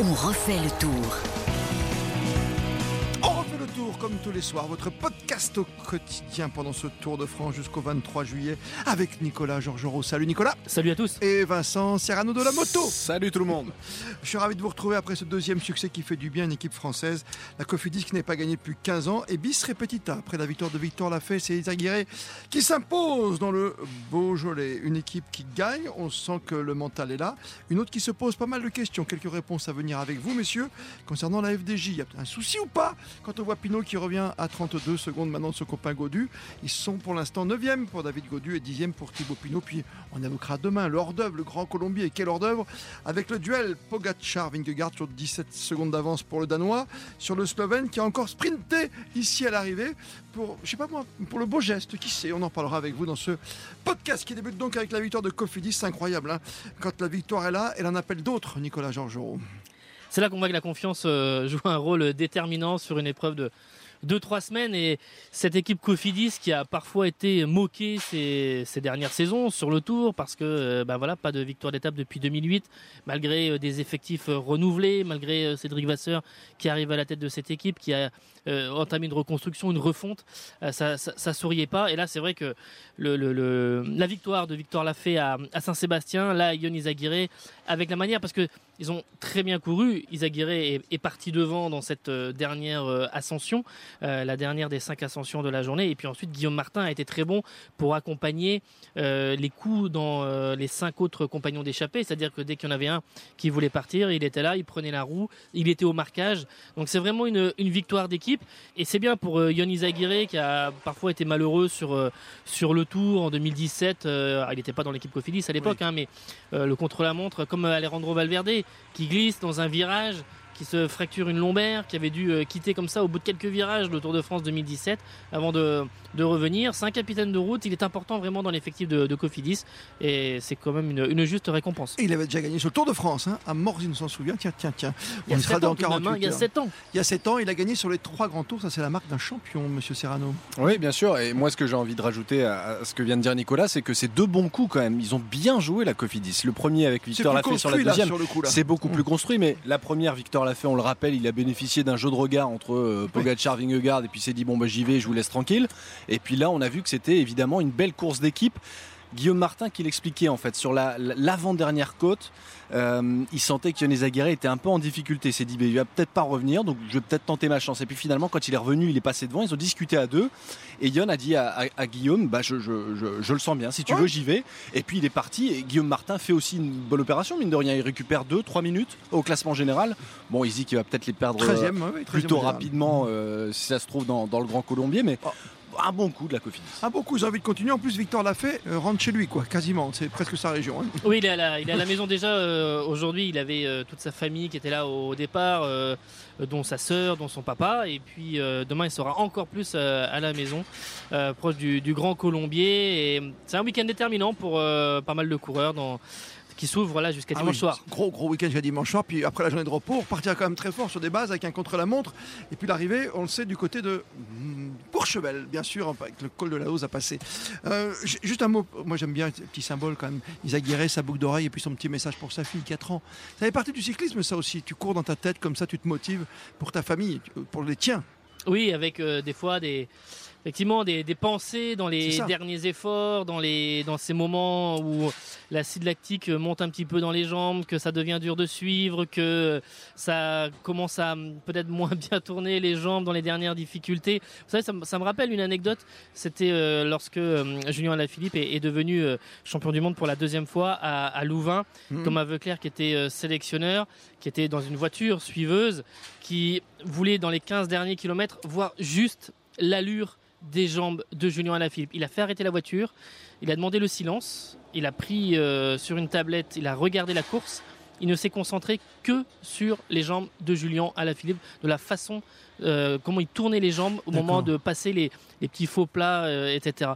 On refait le tour. Comme tous les soirs, votre podcast au quotidien pendant ce Tour de France jusqu'au 23 juillet avec Nicolas Georgerot. Salut Nicolas Salut à tous. et Vincent Serrano de la moto. Salut tout le monde. Je suis ravi de vous retrouver après ce deuxième succès qui fait du bien à une équipe française. La Cofidis qui n'est pas gagnée depuis 15 ans et bis repetita après la victoire de Victor Lafay, c'est Isaguirre qui s'impose dans le Beaujolais. Une équipe qui gagne, on sent que le mental est là. Une autre qui se pose pas mal de questions. Quelques réponses à venir avec vous, messieurs, concernant la FDJ. Il y a un souci ou pas quand on voit Pinot qui revient à 32 secondes maintenant de son copain Godu. Ils sont pour l'instant 9e pour David Godu et 10e pour Thibaut Pinot. Puis on évoquera demain le hors-d'œuvre, le grand Colombier. Et quel hors-d'œuvre avec le duel Pogacar-Vingegaard sur 17 secondes d'avance pour le Danois, sur le Slovène qui a encore sprinté ici à l'arrivée pour, je sais pas moi, pour le beau geste, qui sait, on en parlera avec vous dans ce podcast qui débute donc avec la victoire de Cofidis, c'est incroyable. hein. Quand la victoire est là, elle en appelle d'autres, Nicolas Georgerot. C'est là qu'on voit que la confiance euh, joue un rôle déterminant sur une épreuve de 2-3 semaines. Et cette équipe Cofidis qui a parfois été moquée ces, dernières saisons sur le tour parce que ben voilà pas de victoire d'étape depuis 2008 malgré euh, des effectifs euh, renouvelés malgré Cédric Vasseur qui arrive à la tête de cette équipe qui a entamé une reconstruction une refonte ça, ça, souriait pas. Et là c'est vrai que la victoire de Victor Lafay à, à Saint-Sébastien là Yon Izaguirre avec la manière parce que ils ont très bien couru. Izaguirre est, parti devant dans cette dernière ascension, la dernière des cinq ascensions de la journée. Et puis ensuite, Guillaume Martin a été très bon pour accompagner euh, les coups dans euh, les cinq autres compagnons d'échappée. C'est-à-dire que dès qu'il y en avait un qui voulait partir, il était là, il prenait la roue, il était au marquage. Donc c'est vraiment une, une victoire d'équipe. Et c'est bien pour euh, Yon Izaguirre qui a parfois été malheureux sur, euh, sur le tour en 2017. Euh, il n'était pas dans l'équipe Cofidis à l'époque, hein, mais euh, le contre-la-montre, comme euh, Alejandro Valverde, qui glisse dans un virage, qui se fracture une lombaire, qui avait dû euh, quitter comme ça au bout de quelques virages le Tour de France 2017 avant de, de revenir. C'est un capitaine de route, il est important vraiment dans l'effectif de, de Cofidis et c'est quand même une, une juste récompense. Et il avait déjà gagné sur le Tour de France, hein, à Morzine, on s'en souvient. Tiens, tiens, tiens. Il y On sera 7 ans, dans tout de même, hein, 48 il y a heures. 7 ans. Il y a 7 ans, il a gagné sur les trois grands tours. Ça, c'est la marque d'un champion, monsieur Serrano. Oui, bien sûr. Et moi, ce que j'ai envie de rajouter à, ce que vient de dire Nicolas, c'est que c'est deux bons coups quand même. Ils ont bien joué la Cofidis. Le premier avec Victor Lafay sur la deuxième. C'est beaucoup plus construit, mais la première, Victor Lafay, on le rappelle, il a bénéficié d'un jeu de regard entre euh, Pogacar, Vingegaard, et puis il s'est dit bon bah j'y vais, je vous laisse tranquille. Et puis là, on a vu que c'était évidemment une belle course d'équipe. Guillaume Martin qui l'expliquait en fait sur la- l'avant-dernière côte, euh, il sentait que Aguirre était un peu en difficulté. Il s'est dit, bah, il va peut-être pas revenir, donc je vais peut-être tenter ma chance. Et puis finalement, quand il est revenu, il est passé devant. Ils ont discuté à deux. Et Yon a dit à, à- à Guillaume, bah, je, je- je- je le sens bien. Si tu Ouais. veux, j'y vais. Et puis il est parti. Et Guillaume Martin fait aussi une bonne opération, mine de rien. Il récupère 2-3 minutes au classement général. Bon, il dit qu'il va peut-être les perdre. 13e, euh, ouais, ouais, 13e plutôt rapidement euh, si ça se trouve dans, dans le Grand Colombier, mais Oh. Un bon coup de la Cofidis. Ah, beaucoup, j'ai envie de continuer. En plus, Victor Lafay euh, rentre chez lui, quoi, quasiment. C'est presque sa région. hein. Oui, il est à la, il est à la maison déjà. euh, Aujourd'hui, il avait euh, toute sa famille qui était là au départ, euh, dont sa sœur, dont son papa. Et puis euh, demain, il sera encore plus euh, à la maison, euh, proche du, du Grand Colombier. Et c'est un week-end déterminant pour euh, pas mal de coureurs dans, qui s'ouvrent là jusqu'à Ah dimanche oui, soir. Gros, gros week-end jusqu'à dimanche soir. Puis après la journée de repos, on quand même très fort sur des bases avec un contre-la-montre. Et puis l'arrivée, on le sait, du côté de mm, Courchevel, bien sûr, avec le col de la Hausse à passer. Euh, juste un mot, moi j'aime bien ce petit symbole quand même. Isaguirre, sa boucle d'oreille et puis son petit message pour sa fille, 4 ans. Ça fait partie du cyclisme, ça aussi. Tu cours dans ta tête comme ça, tu te motives pour ta famille, pour les tiens. Oui, avec euh, des fois des effectivement des, des pensées dans les derniers efforts, dans les dans ces moments où l'acide lactique monte un petit peu dans les jambes, que ça devient dur de suivre, que ça commence à peut-être moins bien tourner les jambes dans les dernières difficultés. Vous savez, ça, me- ça me rappelle une anecdote. C'était euh, lorsque euh, Julien Alaphilippe est, est devenu euh, champion du monde pour la deuxième fois à, à Louvain. Mhm. Thomas Veuclair qui était euh, sélectionneur, qui était dans une voiture suiveuse, qui voulait dans les 15 derniers kilomètres voir juste l'allure des jambes de Julien Alaphilippe. Il a fait arrêter la voiture, il a demandé le silence, il a pris euh, sur une tablette, il a regardé la course, il ne s'est concentré que sur les jambes de Julien Alaphilippe, de la façon euh, comment il tournait les jambes au moment de passer les, les petits faux plats, euh, etc.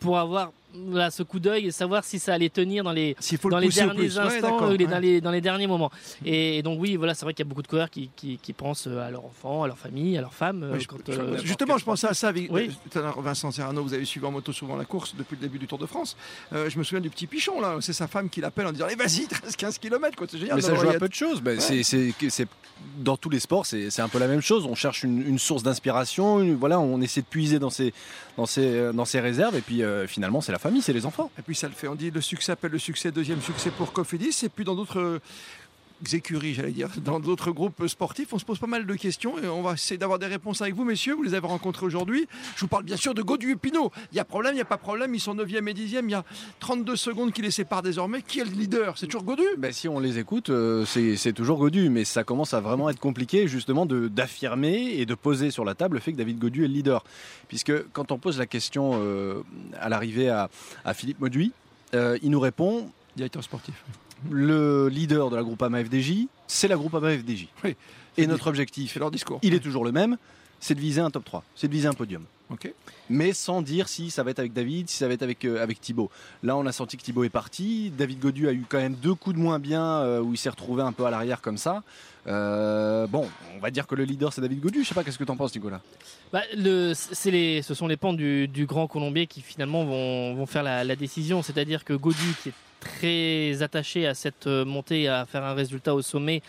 Pour avoir voilà, ce coup d'œil et savoir si ça allait tenir dans les, dans le les derniers. Ouais, instants, euh, les- ouais. dans, les, dans les derniers moments. Et, donc oui, voilà, c'est vrai qu'il y a beaucoup de coureurs qui, qui, qui pensent à leurs enfants, à leur famille, à leur femme. euh, Oui, je- quand, je- euh, justement, je pensais à ça. Avec, Oui. euh, Vincent Serrano, vous avez suivi en moto souvent la course depuis le début du Tour de France. Euh, je me souviens du petit pichon, là. C'est sa femme qui l'appelle en disant Allez, vas-y, te reste 15 km. Quoi. C'est génial. Mais ça joue à peu de choses. Ben, c'est- c'est- c'est- dans tous les sports, c'est c'est un peu la même chose. On cherche une, une source d'inspiration. Voilà, on essaie de puiser dans ses, dans ses, euh, dans ses réserves. Et puis euh, finalement, c'est la c'est les enfants. Et puis ça le fait. On dit le succès appelle le succès, deuxième succès pour Cofidis. Et puis dans d'autres euh, écuries, j'allais dire, dans d'autres groupes sportifs, on se pose pas mal de questions et on va essayer d'avoir des réponses avec vous, messieurs. Vous les avez rencontrés aujourd'hui. Je vous parle bien sûr de Godu et Pinot. Il y a problème, il n'y a pas problème. Ils sont 9e et 10e. Il y a 32 secondes qui les séparent désormais. Qui est le leader? C'est toujours Godu Ben, si on les écoute, euh, c'est toujours Godu, mais ça commence à vraiment être compliqué justement de- d'affirmer et de poser sur la table le fait que David Godu est le leader. Puisque quand on pose la question euh, à l'arrivée à, à Philippe Mauduit, euh, il nous répond Directeur sportif. Le leader de la Groupama FDJ, c'est la Groupama FDJ. Oui. Et notre objectif, C'est leur discours. il est toujours le même, c'est de viser un top 3, c'est de viser un podium. Ok. Mais sans dire si ça va être avec David, si ça va être avec, euh, avec Thibaut. Là, on a senti que Thibaut est parti. David Godu a eu quand même deux coups de moins bien euh, où il s'est retrouvé un peu à l'arrière comme ça. Euh, bon, on va dire que le leader c'est David Godu. Je sais pas, qu'est-ce que t'en penses, Nicolas? Bah, le, c'est les, ce sont les pentes du, du Grand Colombier qui finalement vont, vont faire la, la décision. C'est-à-dire que Godu, qui est très attaché à cette euh, montée, à faire un résultat au sommet,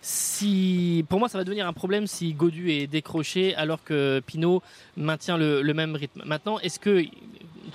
si, pour moi, ça va devenir un problème si Godu est décroché alors que Pinot maintient le, le même rythme. Maintenant, est-ce que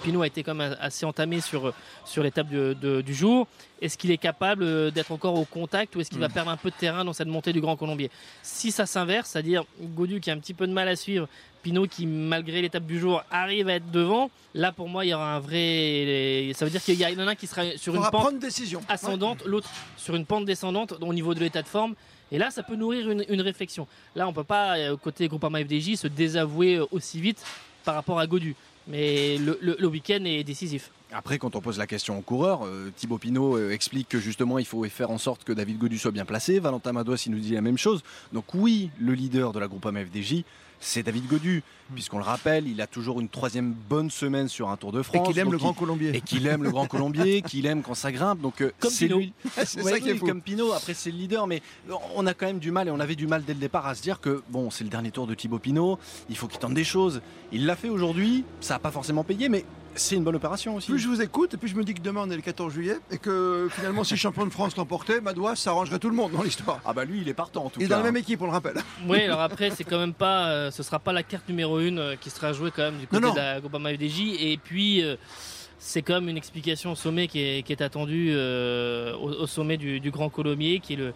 Pinot a été quand même assez entamé sur, sur l'étape de- du jour Est-ce qu'il est capable euh, d'être encore au contact ou est-ce qu'il va perdre un peu de terrain dans cette montée du Grand Colombier? Si ça s'inverse, c'est-à-dire Godu qui a un petit peu de mal à suivre, Pinot qui, malgré l'étape du jour, arrive à être devant. Là, pour moi, il y aura un vrai. Ça veut dire qu'il y en a un qui sera sur une pente prendre une décision. ascendante, l'autre sur une pente descendante au niveau de l'état de forme. Et là, ça peut nourrir une, une réflexion. Là, on peut pas, euh, côté Groupama FDJ, se désavouer euh, aussi vite par rapport à Godu. Mais le, le- week-end est décisif. Après, quand on pose la question aux coureurs, euh, Thibaut Pinot euh, explique que justement il faut faire en sorte que David Godu soit bien placé. Valentin Madouas, il nous dit la même chose. Donc oui, le leader de la Groupama FDJ, c'est David Godu. Puisqu'on le rappelle, il a toujours une troisième bonne semaine sur un Tour de Et France. qu'il aime le il- Grand Colombier. et qu'il aime le Grand Colombier, qu'il aime quand ça grimpe. Donc euh, Comme c'est Pinot. lui. C'est Ouais, ça qui est fou. comme Pinot. Après c'est le leader, mais on a quand même du mal et on avait du mal dès le départ à se dire que bon, c'est le dernier tour de Thibaut Pinot. Il faut qu'il tente des choses. Il l'a fait aujourd'hui. Ça n'a pas forcément payé, mais c'est une bonne opération aussi. Plus je vous écoute, et puis je me dis que demain on est le 14 juillet, et que finalement, si le champion de France l'emportait, Madouas, ça arrangerait tout le monde dans l'histoire. Ah bah lui, il est partant en tout Il est cas. dans la même équipe, on le rappelle. Oui, alors après, c'est quand même pas, euh, ce sera pas la carte numéro une euh, qui sera jouée quand même du côté Non, non. de la FDJ. Et puis, euh, c'est quand même une explication au sommet qui est, qui est attendue euh, au, au sommet du, du Grand Colomier, qui est le,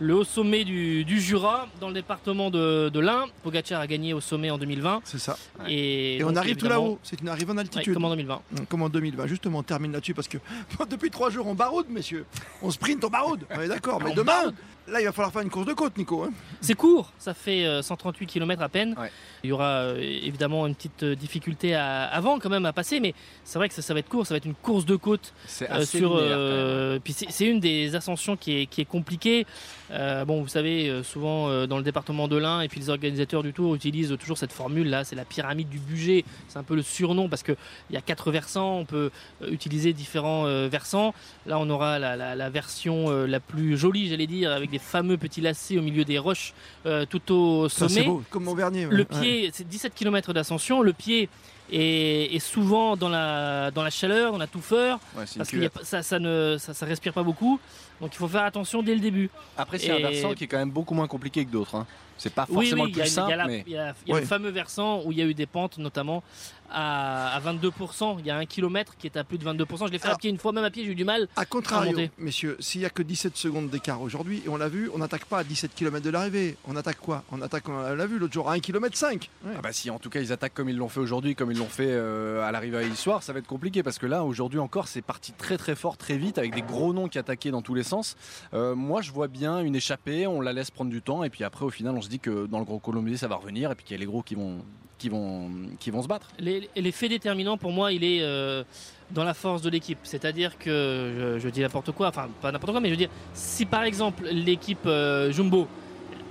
le haut sommet du, du Jura, dans le département de, de l'Ain. Pogacar a gagné au sommet en 2020. C'est ça. Et, Et on arrive tout là-haut. C'est une arrivée en Ouais, altitude. comme en 2020. Comme en 2020. Justement, on termine là-dessus parce que depuis trois jours, on baroude, messieurs. On sprint, on baroude. On est d'accord. Mais On demain, baroude. Là, il va falloir faire une course de côte, Nico. hein. C'est court, ça fait euh, 138 km à peine. Ouais. Il y aura euh, évidemment une petite euh, difficulté à- avant quand même à passer, mais c'est vrai que ça, ça va être court, ça va être une course de côte C'est euh, sur. euh, puis c'est une des ascensions qui est, qui est compliquée. Euh, bon, vous savez, euh, souvent euh, dans le département de l'Ain, et puis les organisateurs du Tour utilisent toujours cette formule là, c'est la pyramide du budget. C'est un peu le surnom parce qu'il y a quatre versants, on peut euh, utiliser différents euh, versants. Là, on aura la, la- la version euh, la plus jolie, j'allais dire, avec des fameux petits lacets au milieu des roches euh, tout au sommet. c'est beau. Comme mon vernier. ouais. Le Ouais. pied, c'est 17 km d'ascension. Le pied est souvent dans la, dans la chaleur, dans la touffeur, Ouais, c'est une parce a pas- ça, ça ne ça, ça respire pas beaucoup. Donc il faut faire attention dès le début. Après, c'est un et- versant qui est quand même beaucoup moins compliqué que d'autres. hein. C'est pas Oui, forcément oui, il le y a, plus il y a simple, la- mais il y a- il y a Ouais. le fameux versant où il y a eu des pentes, notamment à, à 22%. Il y a un kilomètre qui est à plus de 22%. Je l'ai fait à Alors- pied une fois, même à pied, j'ai eu du mal. A contrario, monter. messieurs, s'il n'y a que 17 secondes d'écart aujourd'hui, et on l'a vu, on n'attaque pas à 17 km de l'arrivée. On attaque quoi? On attaque, on l'a vu l'autre jour, à 1 km 5. Ah bah si en tout cas ils attaquent comme ils l'ont fait aujourd'hui, comme ils l'ont fait euh, à l'arrivée à soir, ça va être compliqué parce que là aujourd'hui encore c'est parti très très fort très vite avec des gros noms qui attaquaient dans tous les sens. Euh, moi je vois bien une échappée, on la laisse prendre du temps et puis après au final on se dit que dans le gros Colombier ça va revenir et puis qu'il y a les gros qui vont qui vont qui vont se battre. L'effet déterminant pour moi, il est euh, dans la force de l'équipe. C'est-à-dire que, je, dis n'importe quoi, enfin pas n'importe quoi, mais je veux dire, si par exemple l'équipe Jumbo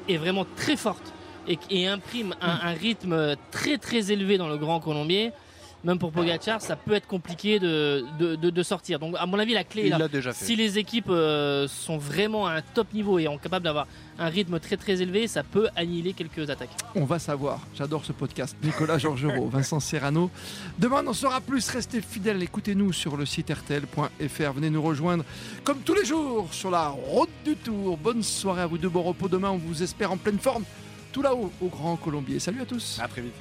est vraiment très forte et, et imprime un, un rythme très très élevé dans le Grand Colombier, même pour Pogacar, ça peut être compliqué de, de, de- de sortir. Donc, à mon avis, la clé est Il là. l'a déjà fait. Si les équipes euh, sont vraiment à un top niveau et sont capables d'avoir un rythme très très élevé, ça peut annihiler quelques attaques. On va savoir. J'adore ce podcast. Nicolas Georgerot, Vincent Serrano. Demain, on en saura plus. Restez fidèles. Écoutez-nous sur le site rtl.fr. Venez nous rejoindre comme tous les jours sur la route du Tour. Bonne soirée à vous deux. Bon repos demain. On vous espère en pleine forme. Tout là-haut au Grand Colombier. Salut à tous. À très vite.